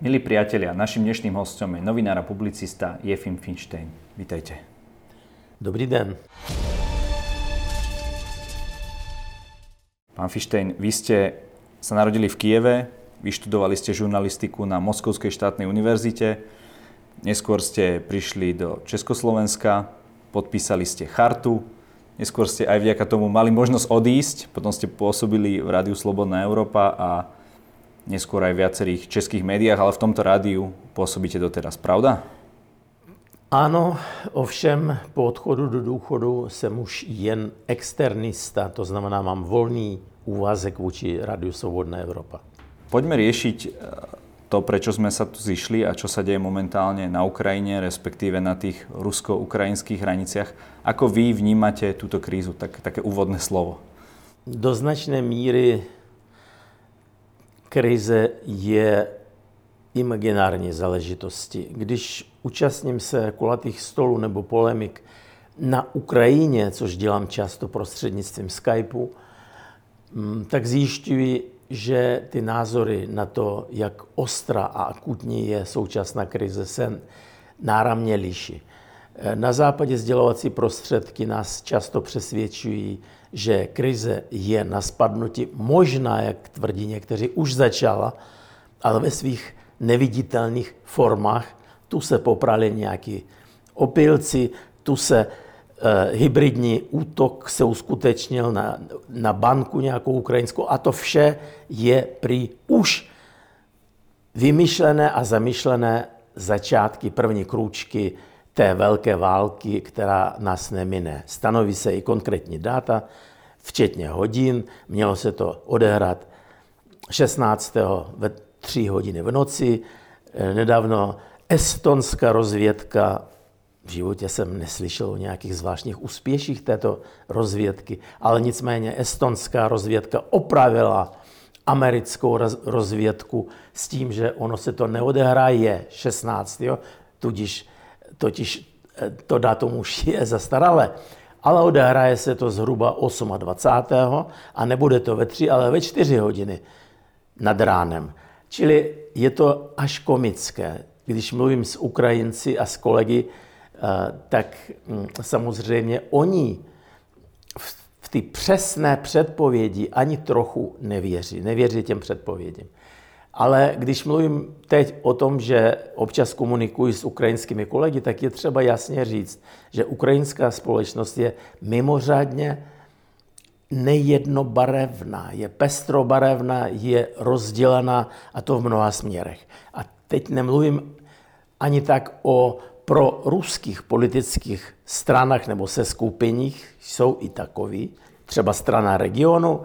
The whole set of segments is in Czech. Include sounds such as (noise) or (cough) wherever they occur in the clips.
Milí priatelia, našim dnešným hostom je novinár a publicista Jefim Finstein. Vítajte. Dobrý den. Pán Finstein, vy ste sa narodili v Kieve, vyštudovali ste žurnalistiku na Moskovskej štátnej univerzite, neskôr ste prišli do Československa, podpísali ste chartu, neskôr ste aj vďaka tomu mali možnosť odísť, potom ste pôsobili v Rádiu Slobodná Európa a neskôr aj v viacerých českých médiách, ale v tomto rádiu pôsobíte doteraz, pravda? Ano, ovšem po odchodu do důchodu jsem už jen externista, to znamená, mám volný úvazek vůči Rádiu Svobodná Evropa. Poďme riešiť e, to, prečo sme sa tu zišli a čo sa deje momentálne na Ukrajine, respektíve na tých rusko-ukrajinských hraniciach. Ako vy vnímate túto krízu? Tak, také úvodné slovo. Do značné míry krize je imaginární záležitosti. Když účastním se kulatých stolů nebo polemik na Ukrajině, což dělám často prostřednictvím Skypeu, mm, tak zjišťuji, že ty názory na to, jak ostra a akutní je současná krize, se náramně liší. Na západě sdělovací prostředky nás často přesvědčují, že krize je na spadnutí, možná, jak tvrdí někteří, už začala, ale ve svých neviditelných formách. Tu se poprali nějaký opilci, tu se eh, hybridní útok se uskutečnil na, na banku nějakou ukrajinskou a to vše je prý už vymyšlené a zamýšlené začátky, první krůčky té velké války, která nás nemine. Stanoví se i konkrétní data, včetně hodin. Mělo se to odehrát 16. ve 3 hodiny v noci. Nedávno estonská rozvědka, v životě jsem neslyšel o nějakých zvláštních úspěších této rozvědky, ale nicméně estonská rozvědka opravila americkou rozvědku s tím, že ono se to neodehraje 16. tudíž totiž eh, to datum už je zastaralé. Ale odehraje se to zhruba 28. a nebude to ve 3, ale ve 4 hodiny nad ránem. Čili je to až komické. Když mluvím s Ukrajinci a s kolegy, eh, tak hm, samozřejmě oni v ty přesné předpovědi ani trochu nevěří. Nevěří těm předpovědím. Ale když mluvím teď o tom, že občas komunikuji s ukrajinskými kolegy, tak je třeba jasně říct, že ukrajinská společnost je mimořádně nejednobarevná, je pestrobarevná, je rozdělená a to v mnoha směrech. A teď nemluvím ani tak o pro ruských politických stranách nebo se skupiních, jsou i takový, třeba strana regionu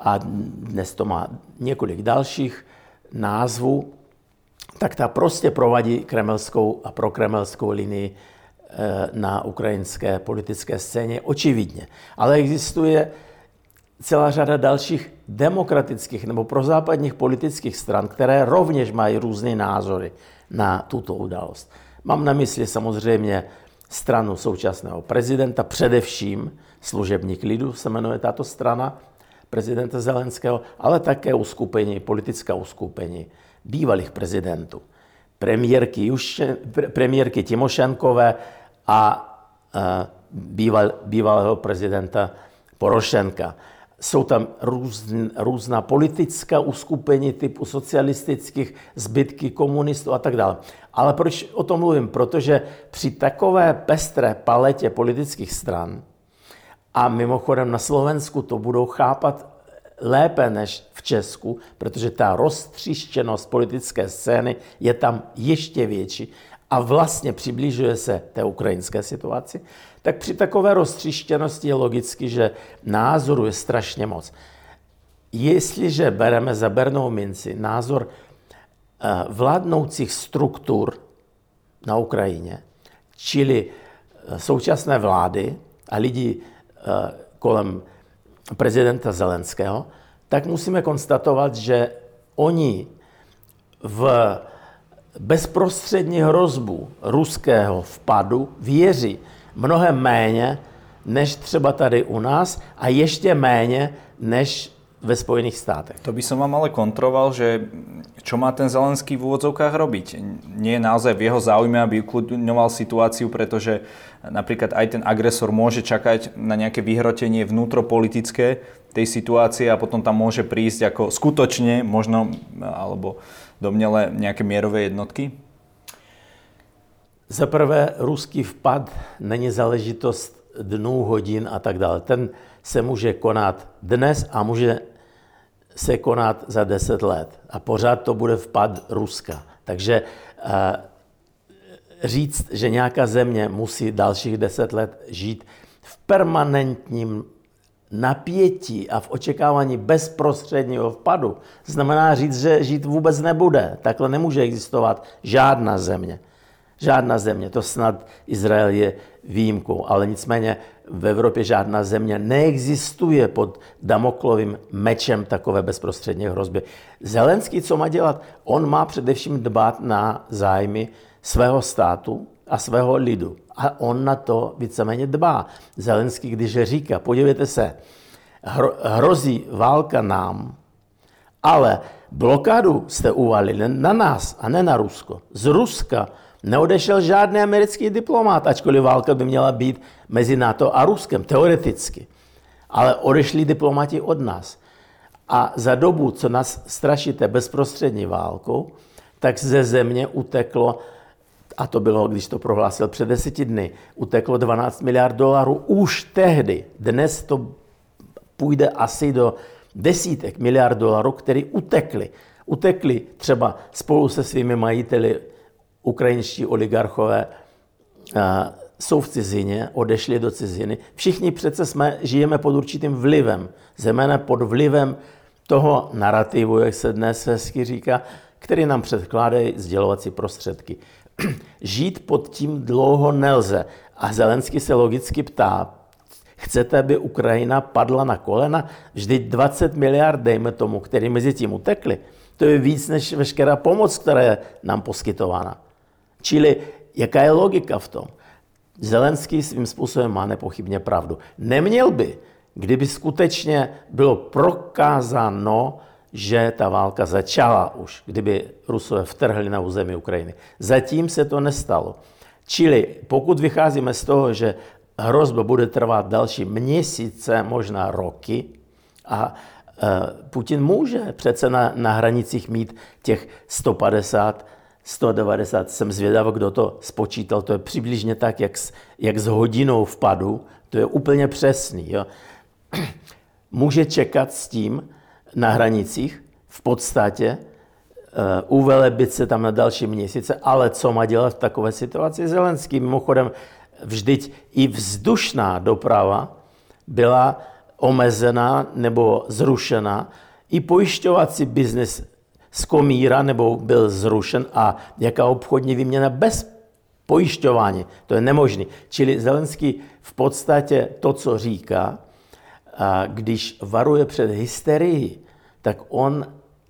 a dnes to má několik dalších, názvu, tak ta prostě provadí kremelskou a prokremelskou linii eh, na ukrajinské politické scéně, očividně. Ale existuje celá řada dalších demokratických nebo prozápadních politických stran, které rovněž mají různé názory na tuto událost. Mám na mysli samozřejmě stranu současného prezidenta, především služebník lidu se jmenuje tato strana, prezidenta Zelenského, ale také uskupení, politická uskupení bývalých prezidentů. Premiérky, Jušen, premiérky Timošenkové a e, býval, bývalého prezidenta Porošenka. Jsou tam různ, různá politická uskupení typu socialistických, zbytky komunistů a tak dále. Ale proč o tom mluvím? Protože při takové pestré paletě politických stran a mimochodem na Slovensku to budou chápat lépe než v Česku, protože ta roztříštěnost politické scény je tam ještě větší a vlastně přibližuje se té ukrajinské situaci, tak při takové roztříštěnosti je logicky, že názoru je strašně moc. Jestliže bereme za bernou minci názor eh, vládnoucích struktur na Ukrajině, čili eh, současné vlády a lidi kolem prezidenta Zelenského, tak musíme konstatovat, že oni v bezprostřední hrozbu ruského vpadu věří mnohem méně než třeba tady u nás a ještě méně než ve Spojených státech. To by som vám ale kontroval, že čo má ten Zelenský v úvodzovkách robiť? Nie je naozaj v jeho záujme, aby ukludňoval situáciu, pretože napríklad aj ten agresor môže čakať na nejaké vyhrotenie vnútropolitické tej situácie a potom tam môže prísť ako skutočne možno alebo domnele nejaké mierové jednotky? Za prvé, ruský vpad není záležitost dnů, hodin a tak dále. Ten se může konat dnes a může se konat za 10 let. A pořád to bude vpad Ruska. Takže uh, říct, že nějaká země musí dalších 10 let žít v permanentním napětí a v očekávání bezprostředního vpadu, znamená říct, že žít vůbec nebude. Takhle nemůže existovat žádná země. Žádná země, to snad Izrael je výjimkou, ale nicméně v Evropě žádná země neexistuje pod Damoklovým mečem takové bezprostřední hrozby. Zelenský, co má dělat? On má především dbát na zájmy svého státu a svého lidu. A on na to víceméně dbá. Zelenský, když říká, podívejte se, hrozí válka nám, ale blokádu jste uvalili na nás a ne na Rusko. Z Ruska neodešel žádný americký diplomát, ačkoliv válka by měla být mezi NATO a Ruskem, teoreticky. Ale odešli diplomati od nás. A za dobu, co nás strašíte bezprostřední válkou, tak ze země uteklo, a to bylo, když to prohlásil před deseti dny, uteklo 12 miliard dolarů už tehdy. Dnes to půjde asi do desítek miliard dolarů, které utekly. Utekly třeba spolu se svými majiteli ukrajinští oligarchové jsou v cizině, odešli do ciziny. Všichni přece jsme, žijeme pod určitým vlivem, zejména pod vlivem toho narrativu, jak se dnes hezky říká, který nám předkládají sdělovací prostředky. (clears throat) Žít pod tím dlouho nelze. A Zelenský se logicky ptá, chcete, aby Ukrajina padla na kolena? Vždyť 20 miliard, dejme tomu, který mezi tím utekli, to je víc než veškerá pomoc, která je nám poskytována. Čili jaká je logika v tom? Zelenský svým způsobem má nepochybně pravdu. Neměl by, kdyby skutečně bylo prokázáno, že ta válka začala už, kdyby Rusové vtrhli na území Ukrajiny. Zatím se to nestalo. Čili pokud vycházíme z toho, že hrozba bude trvat další měsíce, možná roky, a e, Putin může přece na, na hranicích mít těch 150 190, jsem zvědav, kdo to spočítal, to je přibližně tak, jak s, jak s hodinou vpadu, to je úplně přesný. Jo. (clears throat) Může čekat s tím na hranicích, v podstatě, uh, uvelebit se tam na další měsíce, ale co má dělat v takové situaci Zelenský? Mimochodem, vždyť i vzdušná doprava byla omezená nebo zrušena, i pojišťovací biznis z komíra nebo byl zrušen a jaká obchodní výměna bez pojišťování. To je nemožné. Čili Zelenský v podstatě to, co říká, a když varuje před hysterií, tak on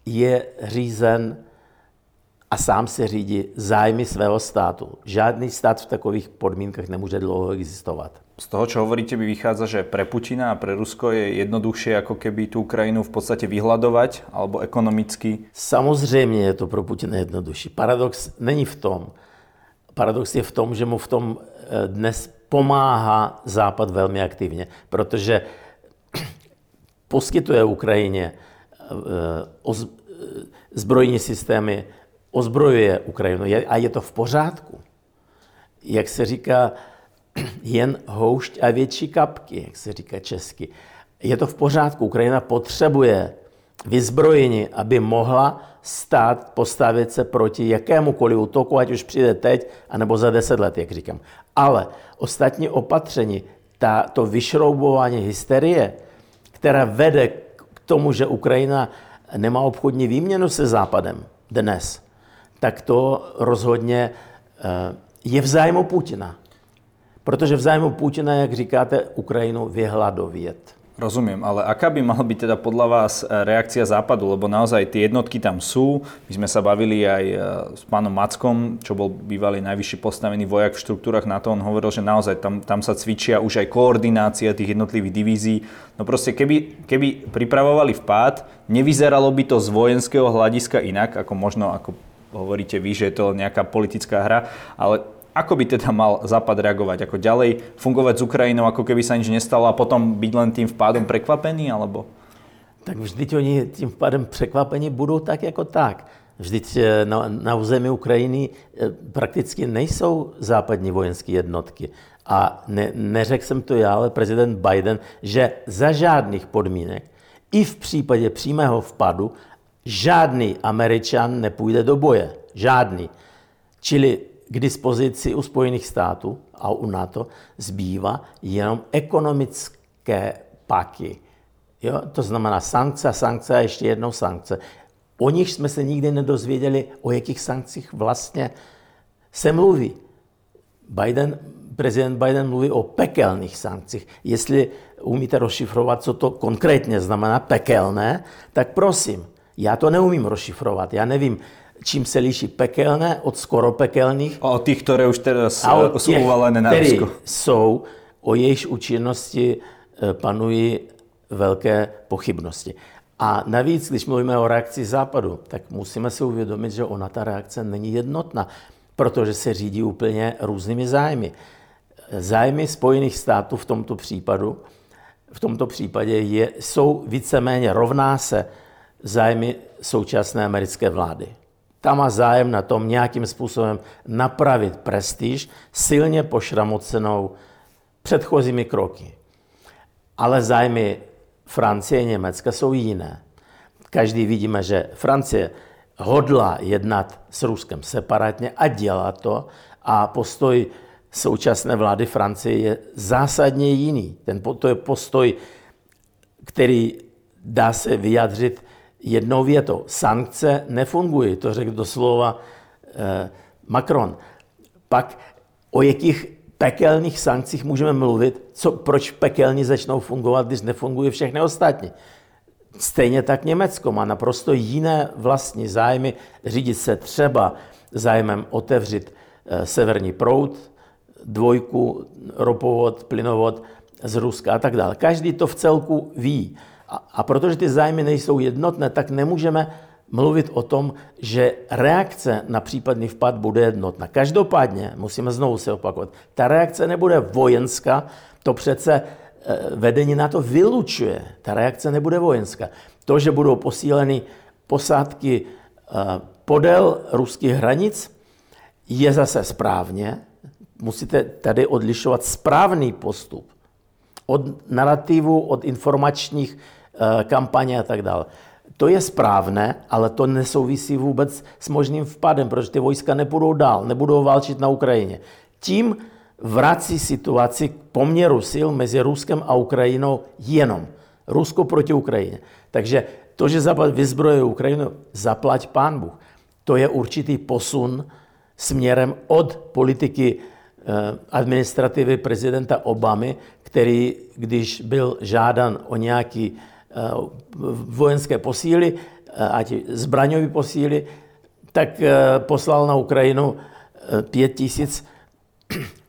je řízen a sám se řídí zájmy svého státu. Žádný stát v takových podmínkách nemůže dlouho existovat. Z toho, čo hovoríte, by vychádza, že pre Putina a pre Rusko je jednoduchšie ako keby tú Ukrajinu v podstate vyhľadovať, alebo ekonomicky? Samozřejmě je to pro Putina jednodušší. Paradox není v tom. Paradox je v tom, že mu v tom eh, dnes pomáhá Západ velmi aktivně, protože (clears throat) poskytuje Ukrajině eh, eh, zbrojní systémy, ozbrojuje Ukrajinu a je to v pořádku. Jak se říká, (clears throat) jen houšť a větší kapky, jak se říká česky. Je to v pořádku. Ukrajina potřebuje vyzbrojení, aby mohla stát, postavit se proti jakémukoliv útoku, ať už přijde teď, anebo za deset let, jak říkám. Ale ostatní opatření, ta, to vyšroubování hysterie, která vede k tomu, že Ukrajina nemá obchodní výměnu se Západem dnes, tak to rozhodně eh, je v zájmu Putina. Protože v zájmu Putina, jak říkáte, Ukrajinu vyhladovět. Rozumiem, ale aká by mala byť teda podľa vás e, reakcia Západu, lebo naozaj tie jednotky tam sú. My sme sa bavili aj e, s pánom Mackom, čo bol bývalý najvyšší postavený vojak v štruktúrach NATO. On hovoril, že naozaj tam, tam sa cvičia už aj koordinácia tých jednotlivých divízií. No proste, keby, keby pripravovali vpád, nevyzeralo by to z vojenského hľadiska inak, ako možno, ako hovoríte vy, že je to nejaká politická hra, ale ako by teda mal Západ reagovať? Ako ďalej fungovať s Ukrajinou, ako keby sa nič nestalo a potom byť len tým vpádom prekvapený, alebo? Tak vždyť oni tím vpádem překvapení budou tak jako tak. Vždyť eh, na, na území Ukrajiny eh, prakticky nejsou západní vojenské jednotky. A ne, neřekl jsem to já, ale prezident Biden, že za žádných podmínek, i v případě přímého vpadu, žádný Američan nepůjde do boje. Žádný. Čili k dispozici u Spojených států a u NATO zbývá jenom ekonomické paky. Jo? To znamená sankce, sankce a ještě jednou sankce. O nich jsme se nikdy nedozvěděli, o jakých sankcích vlastně se mluví. Biden, prezident Biden mluví o pekelných sankcích. Jestli umíte rozšifrovat, co to konkrétně znamená pekelné, tak prosím, já to neumím rozšifrovat. Já nevím, čím se liší pekelné od skoro pekelných. A od těch, které už teraz jsou uvalené na Rusko. jsou, o jejich účinnosti eh, panují velké pochybnosti. A navíc, když mluvíme o reakci Západu, tak musíme si uvědomit, že ona ta reakce není jednotná, protože se řídí úplně různými zájmy. Zájmy Spojených států v tomto případu, v tomto případě je, jsou víceméně rovná se zájmy současné americké vlády. Ta má zájem na tom nějakým způsobem napravit prestiž silně pošramocenou předchozími kroky. Ale zájmy Francie a Německa jsou jiné. Každý vidíme, že Francie hodla jednat s Ruskem separátně a dělá to a postoj současné vlády Francie je zásadně jiný. Ten, to je postoj, který dá se vyjádřit jednou větou. Sankce nefungují, to řekl doslova eh, Macron. Pak o jakých pekelných sankcích můžeme mluvit, co, proč pekelní začnou fungovat, když nefungují všechny ostatní. Stejně tak Německo má naprosto jiné vlastní zájmy, řídit se třeba zájmem otevřít eh, severní proud, dvojku, ropovod, plynovod z Ruska a tak dále. Každý to v celku ví. A, a protože ty zájmy nejsou jednotné, tak nemůžeme mluvit o tom, že reakce na případný vpad bude jednotná. Každopádně, musíme znovu se opakovat, ta reakce nebude vojenská, to přece eh, vedení na to vylučuje. Ta reakce nebude vojenská. To, že budou posíleny posádky eh, podél ruských hranic, je zase správně. Musíte tady odlišovat správný postup od narrativu, od informačních kampaně a tak dále. To je správné, ale to nesouvisí vůbec s možným vpadem, protože ty vojska nepůjdou dál, nebudou válčit na Ukrajině. Tím vrací situaci k poměru sil mezi Ruskem a Ukrajinou jenom. Rusko proti Ukrajině. Takže to, že Západ vyzbrojuje Ukrajinu, zaplať pán Bůh. To je určitý posun směrem od politiky eh, administrativy prezidenta Obamy, který, když byl žádan o nějaký Eh, vojenské posíly, eh, ať zbraňové posíly, tak eh, poslal na Ukrajinu pět tisíc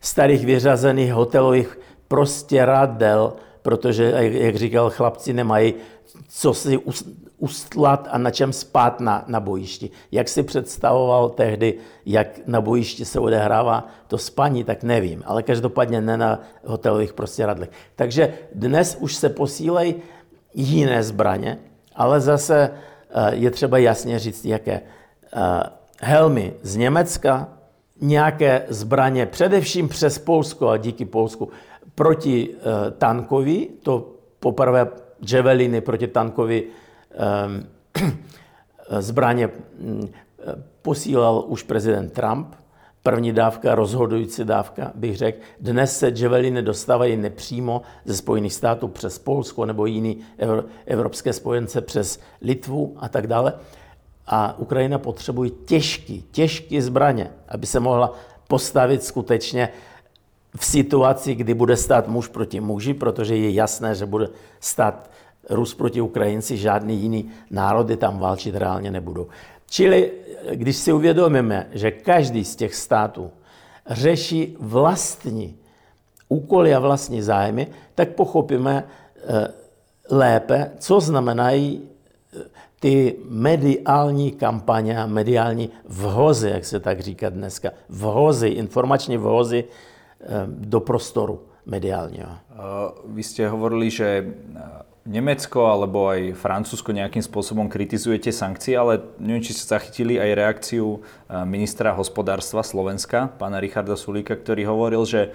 starých vyřazených hotelových prostěradel, protože, jak říkal, chlapci nemají co si ustlat a na čem spát na, na bojišti. Jak si představoval tehdy, jak na bojišti se odehrává to spaní, tak nevím, ale každopádně ne na hotelových prostěradlech. Takže dnes už se posílejí jiné zbraně, ale zase eh, je třeba jasně říct, jaké eh, helmy z Německa, nějaké zbraně, především přes Polsko a díky Polsku, proti eh, tankovi, to poprvé Javeliny proti tankovi (clears throat) zbraně hm, posílal už prezident Trump, První dávka, rozhodující dávka, bych řekl. Dnes se javeliny dostávají nepřímo ze Spojených států přes Polsko nebo jiný evropské spojence přes Litvu a tak dále. A Ukrajina potřebuje těžké, těžké zbraně, aby se mohla postavit skutečně v situaci, kdy bude stát muž proti muži, protože je jasné, že bude stát Rus proti Ukrajinci, žádný jiný národy tam válčit reálně nebudou. Čili když si uvědomíme, že každý z těch států řeší vlastní úkoly a vlastní zájmy, tak pochopíme eh, lépe, co znamenají eh, ty mediální kampaně a mediální vhozy, jak se tak říká dneska, vhozy, informační vhozy eh, do prostoru mediálního. Vy jste hovorili, že Nemecko alebo aj Francúzsko nejakým spôsobom kritizuje tie sankcie, ale neviem, či ste zachytili aj reakciu eh, ministra hospodárstva Slovenska, pána Richarda Sulíka, ktorý hovoril, že,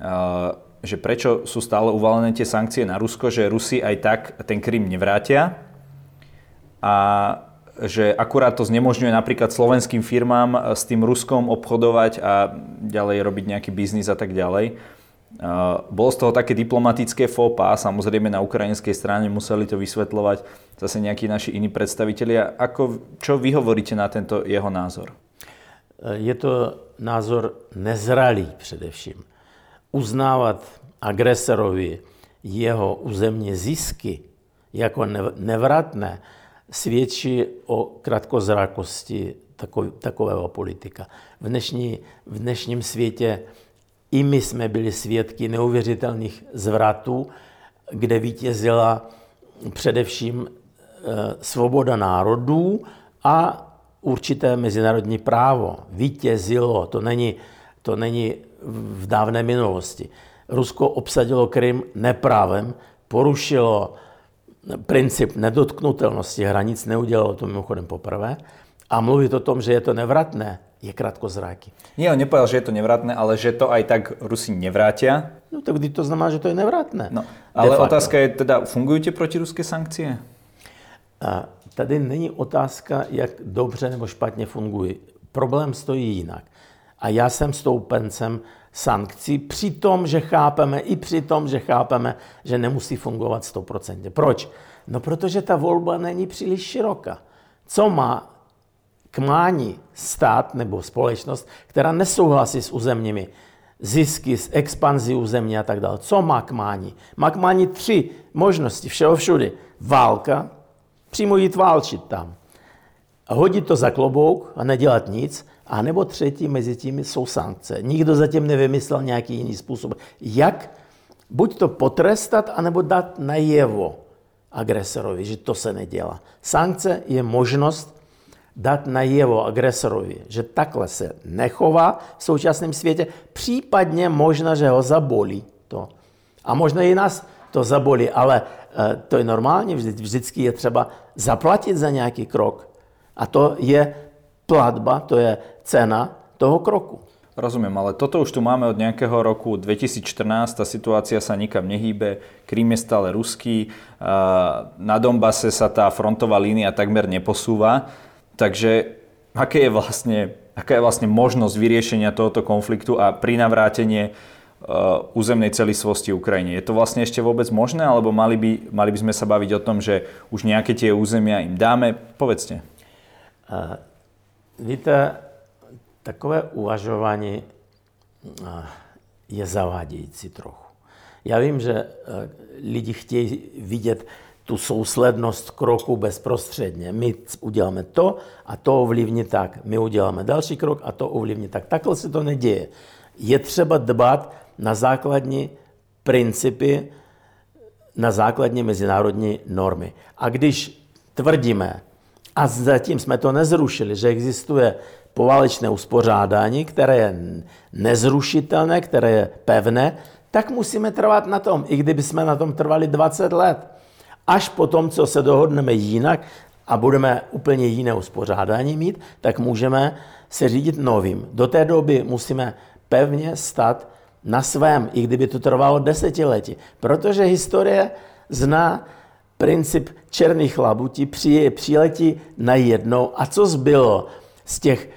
eh, že prečo sú stále uvalené tie sankcie na Rusko, že Rusi aj tak ten Krym nevrátia a že akurát to znemožňuje napríklad slovenským firmám eh, s tým Ruskom obchodovať a ďalej robiť nejaký biznis a tak ďalej. Bolo z toho také diplomatické fópa, samozrejme na ukrajinskej strane museli to vysvetľovať zase nejakí naši iní predstavitelia. Ako, čo vy hovoríte na tento jeho názor? Je to názor nezralý především. Uznávat agresorovi jeho územní zisky jako nevratné svědčí o krátkozrakosti takového politika. V, dnešní, v dnešním světě i my jsme byli svědky neuvěřitelných zvratů, kde vítězila především eh, svoboda národů a určité mezinárodní právo. Vítězilo, to není, to není v dávné minulosti. Rusko obsadilo Krym neprávem, porušilo princip nedotknutelnosti hranic, neudělalo to mimochodem poprvé, a mluvit o tom, že je to nevratné, je krátkozráky. Nie, on nepovedal, že je to nevratné, ale že to aj tak Rusi nevrátia. No tak to znamená, že to je nevratné. No, ale otázka je teda, fungují protiruské sankcie? A tady není otázka, jak dobře nebo špatně fungují. Problém stojí jinak. A já jsem stoupencem sankcí, při tom, že chápeme, i při tom, že chápeme, že nemusí fungovat 100%. Proč? No protože ta volba není příliš široká. Co má k mání stát nebo společnost, která nesouhlasí s územními zisky, s expanzí území a tak dále. Co má k mání? Má k mání tři možnosti, všeho všude. Válka, přímo jít válčit tam. Hodit to za klobouk a nedělat nic. A nebo třetí mezi tím jsou sankce. Nikdo zatím nevymyslel nějaký jiný způsob. Jak buď to potrestat, anebo dát najevo agresorovi, že to se nedělá. Sankce je možnost dát najevo agresorovi, že takhle se nechová v současném světě, případně možná, že ho zabolí to. A možná i nás to zabolí, ale eh, to je normálně, vždycky je třeba zaplatit za nějaký krok. A to je platba, to je cena toho kroku. Rozumiem, ale toto už tu máme od nejakého roku 2014, tá situácia sa nikam nehýbe, Krím je stále ruský, na Donbase sa tá frontová línia takmer neposúva. Takže aké je vlastne, aká je vlastne možnosť vyriešenia tohoto konfliktu a prinavrátenie uh, územnej celistvosti Ukrajine. Je to vlastne ešte vôbec možné, alebo mali by, mali by sme sa baviť o tom, že už nejaké tie územia im dáme? Povedzte. Víte, takové uvažování uh, je zavádějící trochu. Já vím, že uh, lidi chtějí vidět tu souslednost kroku bezprostředně. My uděláme to a to ovlivní tak. My uděláme další krok a to ovlivní tak. Takhle se to neděje. Je třeba dbat na základní principy, na základní mezinárodní normy. A když tvrdíme, a zatím jsme to nezrušili, že existuje poválečné uspořádání, které je nezrušitelné, které je pevné, tak musíme trvat na tom, i kdyby jsme na tom trvali 20 let. Až po tom, co se dohodneme jinak a budeme úplně jiné uspořádání mít, tak můžeme se řídit novým. Do té doby musíme pevně stát na svém, i kdyby to trvalo desetiletí. Protože historie zná princip černých labutí, přiletí na jednou a co zbylo z těch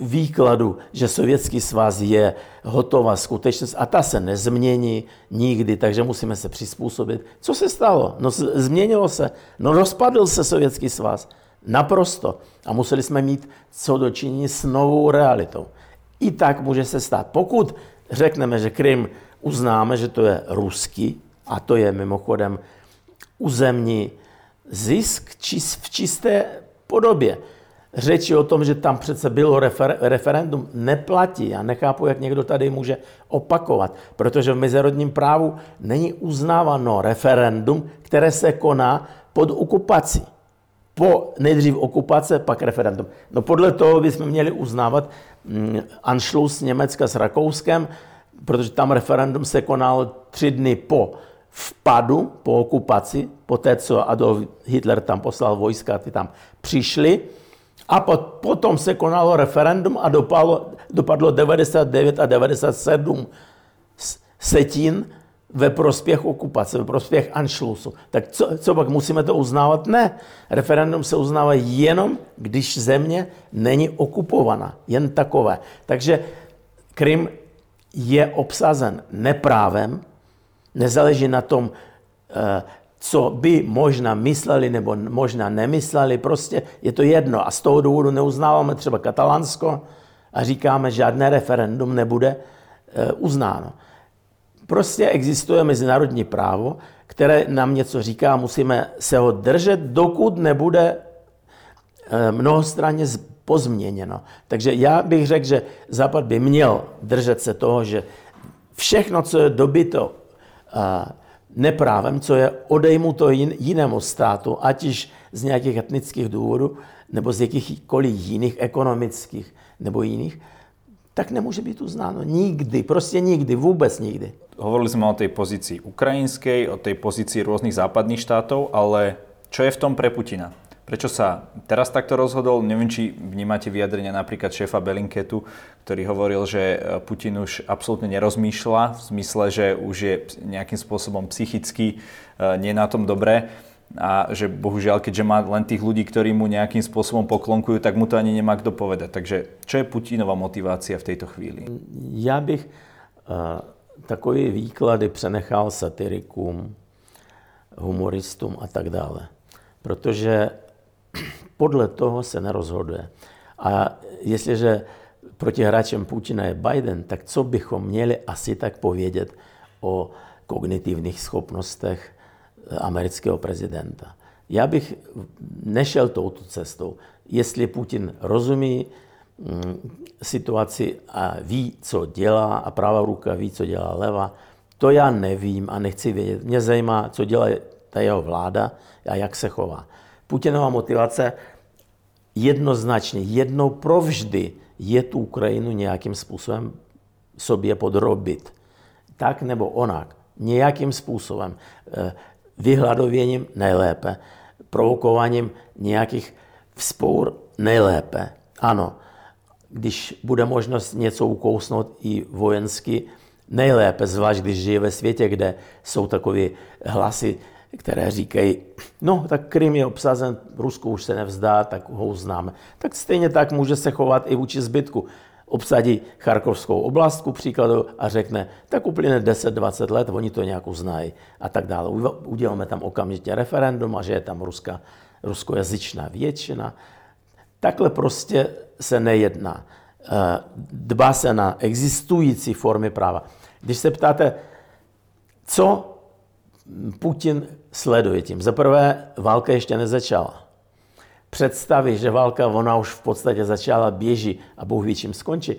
výkladu, že Sovětský svaz je hotová skutečnost a ta se nezmění nikdy, takže musíme se přizpůsobit. Co se stalo? No změnilo se. No rozpadl se Sovětský svaz. Naprosto. A museli jsme mít co dočinění s novou realitou. I tak může se stát. Pokud řekneme, že Krym uznáme, že to je ruský, a to je mimochodem územní zisk v čisté podobě. Řeči o tom, že tam přece bylo refer, referendum, neplatí. Já nechápu, jak někdo tady může opakovat, protože v mezinárodním právu není uznáváno referendum, které se koná pod okupací. Po nejdřív okupace, pak referendum. No podle toho bychom měli uznávat mm, Anschluss Německa s Rakouskem, protože tam referendum se konal tři dny po vpadu, po okupaci, po té, co Adolf Hitler tam poslal vojska, ty tam přišli. A potom se konalo referendum a dopadlo, dopadlo 99 a 97 setin ve prospěch okupace, ve prospěch Anschlussu. Tak co, co pak musíme to uznávat? Ne. Referendum se uznává jenom, když země není okupovaná. Jen takové. Takže Krym je obsazen neprávem, nezáleží na tom, eh, co by možná mysleli nebo možná nemysleli, prostě je to jedno. A z toho důvodu neuznáváme třeba Katalánsko a říkáme, že žádné referendum nebude eh, uznáno. Prostě existuje mezinárodní právo, které nám něco říká, musíme se ho držet, dokud nebude eh, mnohostranně pozměněno. Takže já bych řekl, že Západ by měl držet se toho, že všechno, co je dobyto neprávem, co je odejmuto jinému státu, ať již z nějakých etnických důvodů, nebo z jakýchkoliv jiných ekonomických nebo jiných, tak nemůže být uznáno. Nikdy, prostě nikdy, vůbec nikdy. Hovorili jsme o té pozici ukrajinské, o té pozici různých západních států, ale čo je v tom pre Putina? Prečo sa teraz takto rozhodol? Neviem, či vnímate vyjadrenia napríklad šéfa Belinketu, ktorý hovoril, že Putin už absolútne nerozmýšľa v zmysle, že už je nejakým spôsobom psychicky e, nie na tom dobré a že bohužiaľ, keďže má len tých ľudí, ktorí mu nejakým spôsobom poklonkujú, tak mu to ani nemá kto povedať. Takže čo je Putinová motivácia v tejto chvíli? Já bych uh, takové výklady přenechal satirikům, humoristům a tak dále. Protože podle toho se nerozhoduje. A jestliže protihráčem Putina je Biden, tak co bychom měli asi tak povědět o kognitivních schopnostech eh, amerického prezidenta. Já bych nešel touto cestou. Jestli Putin rozumí mm, situaci a ví, co dělá a pravá ruka ví, co dělá leva, to já nevím a nechci vědět. Mě zajímá, co dělá ta jeho vláda a jak se chová. Putinová motivace jednoznačně, jednou provždy je tu Ukrajinu nějakým způsobem sobě podrobit. Tak nebo onak. Nějakým způsobem. Eh, vyhladověním nejlépe. Provokováním nějakých vzpour nejlépe. Ano, když bude možnost něco ukousnout i vojensky, nejlépe, zvlášť když žije ve světě, kde jsou takové hlasy které říkají, no tak Krym je obsazen, Rusko už se nevzdá, tak ho uznáme. Tak stejně tak může se chovat i vůči zbytku. Obsadí Charkovskou oblast, ku příkladu, a řekne, tak uplyne 10-20 let, oni to nějak uznají a tak dále. Uděláme tam okamžitě referendum a že je tam ruská, ruskojazyčná většina. Takhle prostě se nejedná. Eh, dbá se na existující formy práva. Když se ptáte, co Putin sleduje tím. Za prvé, válka ještě nezačala. Představy, že válka, ona už v podstatě začala, běží a Bůh ví, čím skončí,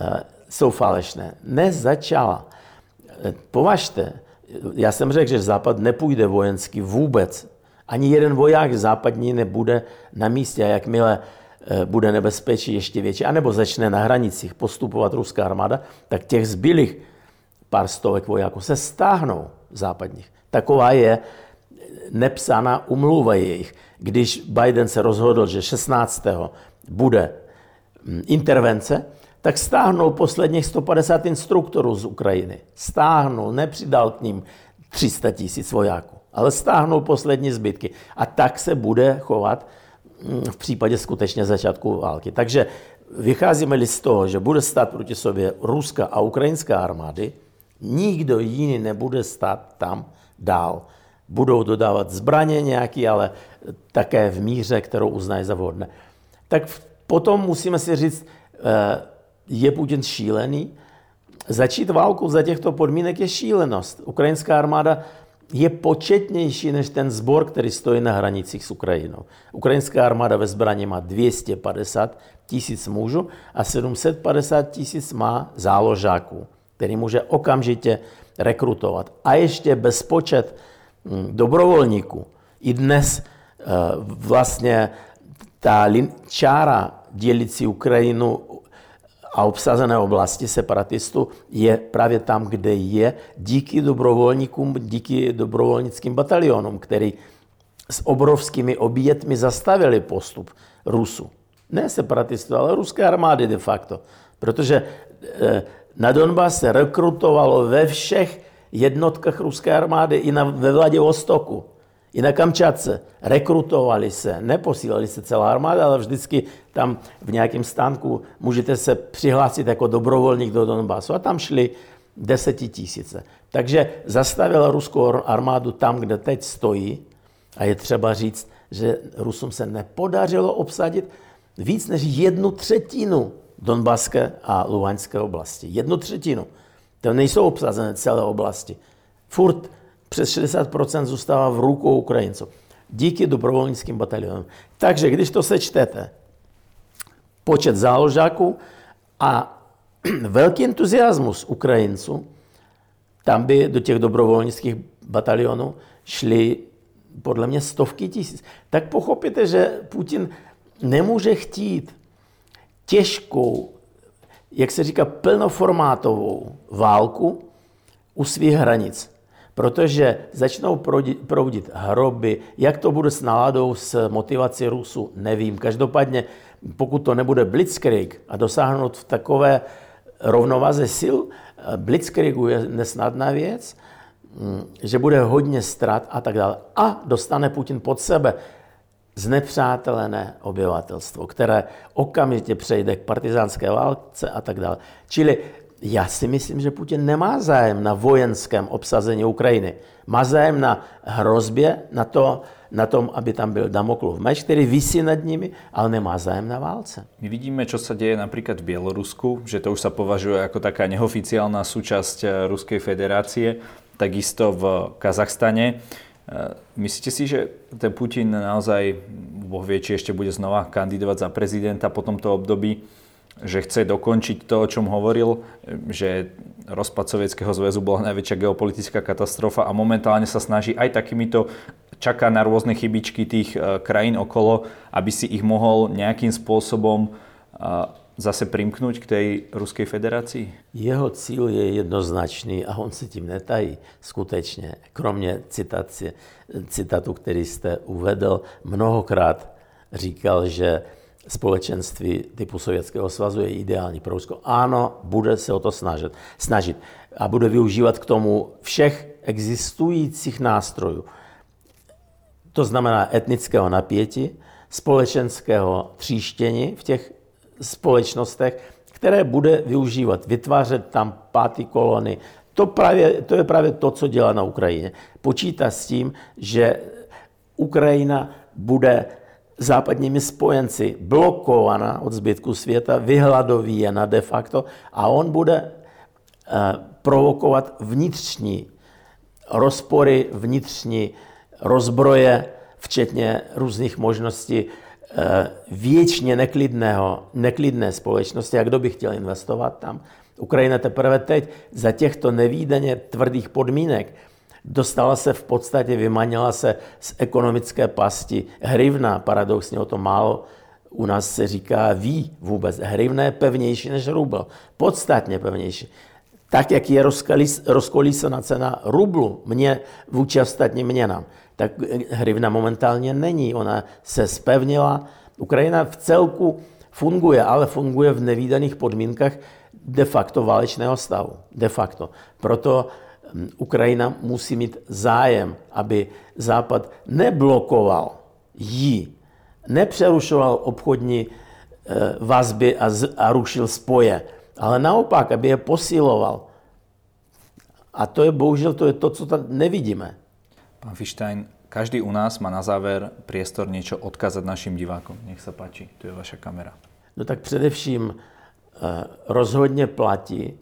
eh, jsou falešné. Nezačala. Eh, považte, já jsem řekl, že Západ nepůjde vojensky vůbec. Ani jeden voják západní nebude na místě a jakmile eh, bude nebezpečí ještě větší, anebo začne na hranicích postupovat ruská armáda, tak těch zbylých pár stovek vojáků se stáhnou západních. Taková je nepsaná umluva jejich. Když Biden se rozhodl, že 16. bude mm, intervence, tak stáhnul posledních 150 instruktorů z Ukrajiny. Stáhnul, nepřidal k ním 300 tisíc vojáků, ale stáhnul poslední zbytky. A tak se bude chovat mm, v případě skutečně začátku války. Takže vycházíme-li z toho, že bude stát proti sobě ruská a ukrajinská armády, nikdo jiný nebude stát tam, dál. Budou dodávat zbraně nějaké, ale také v míře, kterou uznají za vhodné. Tak potom musíme si říct, eh, je Putin šílený, začít válku za těchto podmínek je šílenost. Ukrajinská armáda je početnější než ten zbor, který stojí na hranicích s Ukrajinou. Ukrajinská armáda ve zbraně má 250 tisíc mužů a 750 tisíc má záložáků, který může okamžitě rekrutovat. A ještě bezpočet hm, dobrovolníků. I dnes eh, vlastně ta čára dělící Ukrajinu a obsazené oblasti separatistů je právě tam, kde je, díky dobrovolníkům, díky dobrovolnickým batalionům, který s obrovskými obětmi zastavili postup Rusů. Ne separatistů, ale ruské armády de facto. Protože eh, na Donbas se rekrutovalo ve všech jednotkách ruské armády i na, ve Vladivostoku. I na Kamčatce rekrutovali se, neposílali se celá armáda, ale vždycky tam v nějakém stánku můžete se přihlásit jako dobrovolník do Donbasu a tam šli desetitisíce. Takže zastavila ruskou armádu tam, kde teď stojí a je třeba říct, že Rusům se nepodařilo obsadit víc než jednu třetinu Donbaské a Luhanské oblasti. Jednu třetinu. To nejsou obsazené celé oblasti. Furt přes 60% zůstává v rukou Ukrajinců. Díky dobrovolnickým batalionům. Takže když to sečtete, počet záložáků a (clears throat) velký entuziasmus Ukrajinců, tam by do těch dobrovolnických batalionů šly podle mě stovky tisíc. Tak pochopíte, že Putin nemůže chtít těžkou, jak se říká, plnoformátovou válku u svých hranic protože začnou proudit hroby. Jak to bude s náladou, s motivací Rusů, nevím. Každopádně, pokud to nebude blitzkrieg a dosáhnout v takové rovnováze sil, blitzkriegu je nesnadná věc, mm, že bude hodně ztrat a tak dále. A dostane Putin pod sebe znepřátelené obyvatelstvo, které okamžitě přejde k partizánské válce a tak dále. Čili já si myslím, že Putin nemá zájem na vojenském obsazení Ukrajiny. Má zájem na hrozbě, na, to, na tom, aby tam byl Damoklov meč, který vysí nad nimi, ale nemá zájem na válce. My vidíme, čo sa deje napríklad v Bielorusku, že to už sa považuje ako taká neoficiálna súčasť eh, Ruskej federácie, takisto v Kazachstane. Eh, myslíte si, že ten Putin naozaj, Boh vie, či ešte bude znova kandidovať za prezidenta po tomto období, že chce dokončiť to, o čom hovoril, že rozpad Sovietskeho zväzu bola najväčšia geopolitická katastrofa a momentálne sa snaží aj takýmito čaká na rôzne chybičky tých e, krajín okolo, aby si ich mohol nejakým spôsobom zase primknúť k tej Ruskej federácii? Jeho cíl je jednoznačný a on se tím netají skutečně. Kromě citace, citatu, který jste uvedl, mnohokrát říkal, že společenství typu Sovětského svazu je ideální pro Rusko. Ano, bude se o to snažit, snažit a bude využívat k tomu všech existujících nástrojů. To znamená etnického napětí, společenského tříštění v těch společnostech, které bude využívat, vytvářet tam pátý kolony. To, právě, to je právě to, co dělá na Ukrajině. Počítá s tím, že Ukrajina bude západními spojenci blokovaná od zbytku světa, vyhladovíjena de facto a on bude eh, provokovat vnitřní rozpory, vnitřní rozbroje, včetně různých možností věčně neklidného, neklidné společnosti. A kdo by chtěl investovat tam? Ukrajina teprve teď za těchto nevýdaně tvrdých podmínek Dostala se v podstatě, vymanila se z ekonomické pasti. Hrivna, paradoxně o to málo u nás se říká ví vůbec. Hrivna je pevnější než rubl. Podstatně pevnější. Tak, jak je rozkolísaná cena rublu mě vůči ostatním měnám, tak hrivna momentálně není. Ona se spevnila. Ukrajina v celku funguje, ale funguje v nevýdaných podmínkách de facto válečného stavu. De facto. Proto Ukrajina musí mít zájem, aby Západ neblokoval jí, nepřerušoval obchodní eh, vazby a, z, a rušil spoje, ale naopak, aby je posiloval. A to je bohužel to, je to co tam nevidíme. Pán Fištajn, každý u nás má na záver priestor niečo odkázat našim divákom. Nech sa páči, tu je vaša kamera. No tak především eh, rozhodně platí,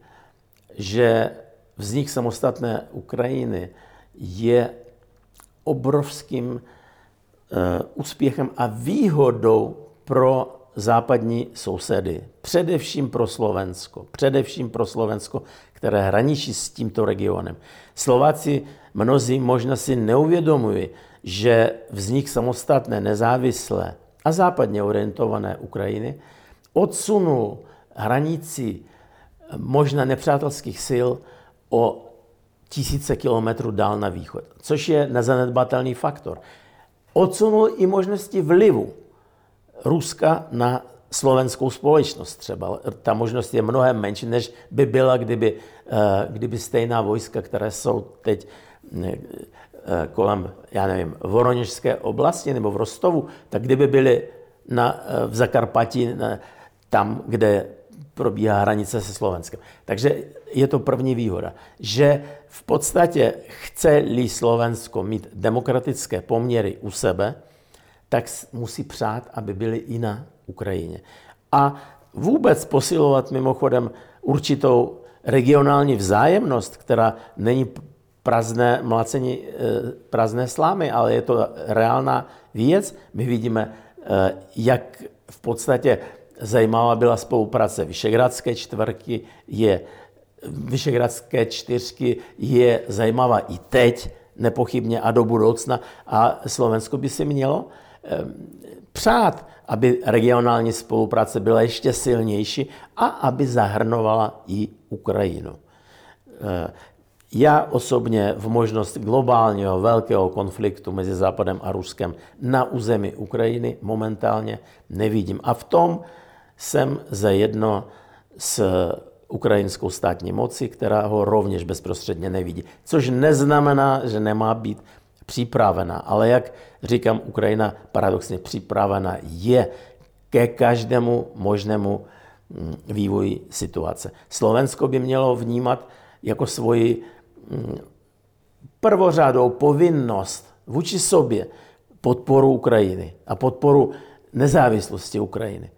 že vznik samostatné Ukrajiny je obrovským eh, úspěchem a výhodou pro západní sousedy, především pro Slovensko, především pro Slovensko, které hraničí s tímto regionem. Slováci mnozí možná si neuvědomují, že vznik samostatné, nezávislé a západně orientované Ukrajiny odsunul hranici možná nepřátelských sil o tisíce kilometrů dál na východ, což je nezanedbatelný faktor. Odsunul i možnosti vlivu Ruska na slovenskou společnost třeba. Ta možnost je mnohem menší, než by byla, kdyby, eh, kdyby stejná vojska, které jsou teď eh, kolem, já nevím, Voroněžské oblasti nebo v Rostovu, tak kdyby byly na, eh, v Zakarpatí, tam, kde probíhá hranice se Slovenskem. Takže je to první výhoda, že v podstatě chce-li Slovensko mít demokratické poměry u sebe, tak musí přát, aby byly i na Ukrajině. A vůbec posilovat mimochodem určitou regionální vzájemnost, která není prázdné mlacení eh, prázdné slámy, ale je to reálná věc. My vidíme, eh, jak v podstatě zajímavá byla spolupráce Vyšegradské čtvrky, je Vyšegradské čtyřky je zajímavá i teď, nepochybně a do budoucna. A Slovensko by si mělo přát, aby regionální spolupráce byla ještě silnější a aby zahrnovala i Ukrajinu. Ehm, já osobně v možnost globálního velkého konfliktu mezi Západem a Ruskem na území Ukrajiny momentálně nevidím. A v tom jsem zajedno s ukrajinskou státní moci, která ho rovněž bezprostředně nevidí. Což neznamená, že nemá být připravena. Ale jak říkám, Ukrajina paradoxně připravena je ke každému možnému mm, vývoji situace. Slovensko by mělo vnímat jako svoji mm, prvořádou povinnost vůči sobě podporu Ukrajiny a podporu nezávislosti Ukrajiny.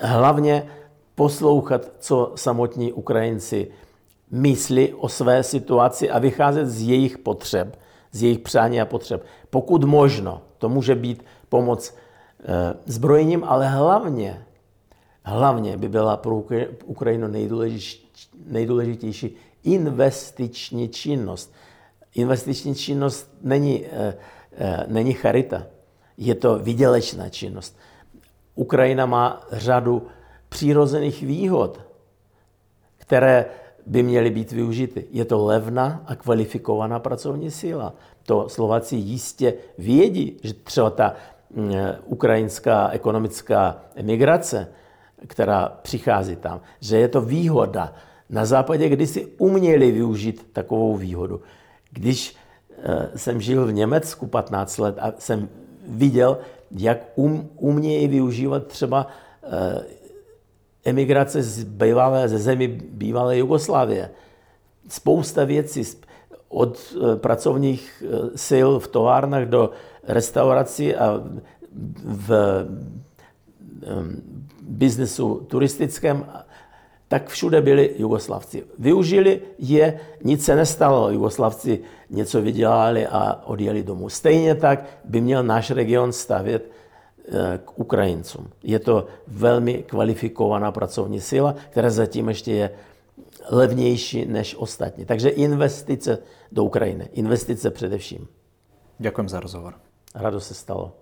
Hlavně poslouchat, co samotní Ukrajinci myslí o své situaci a vycházet z jejich potřeb z jejich přání a potřeb. Pokud možno, to může být pomoc eh, zbrojením, ale hlavně, hlavně by byla pro Ukrajinu nejdůležitější investiční činnost. Investiční činnost není, eh, eh, není charita, je to vydělečná činnost. Ukrajina má řadu přirozených výhod, které by měly být využity. Je to levná a kvalifikovaná pracovní síla. To Slováci jistě vědí, že třeba ta mm, ukrajinská ekonomická emigrace, která přichází tam, že je to výhoda. Na západě když si uměli využít takovou výhodu. Když eh, jsem žil v Německu 15 let a jsem viděl, jak um, umějí využívat třeba eh, emigrace z bývalé, ze zemi bývalé Jugoslávie. Spousta věcí od eh, pracovních eh, sil v továrnách do restaurací a v biznesu turistickém, tak všude byli Jugoslavci. Využili je, nic se nestalo. Jugoslavci něco vydělali a odjeli domů. Stejně tak by měl náš region stavět k Ukrajincům. Je to velmi kvalifikovaná pracovní síla, která zatím ještě je levnější než ostatní. Takže investice do Ukrajiny. Investice především. Děkuji za rozhovor. Rado se stalo.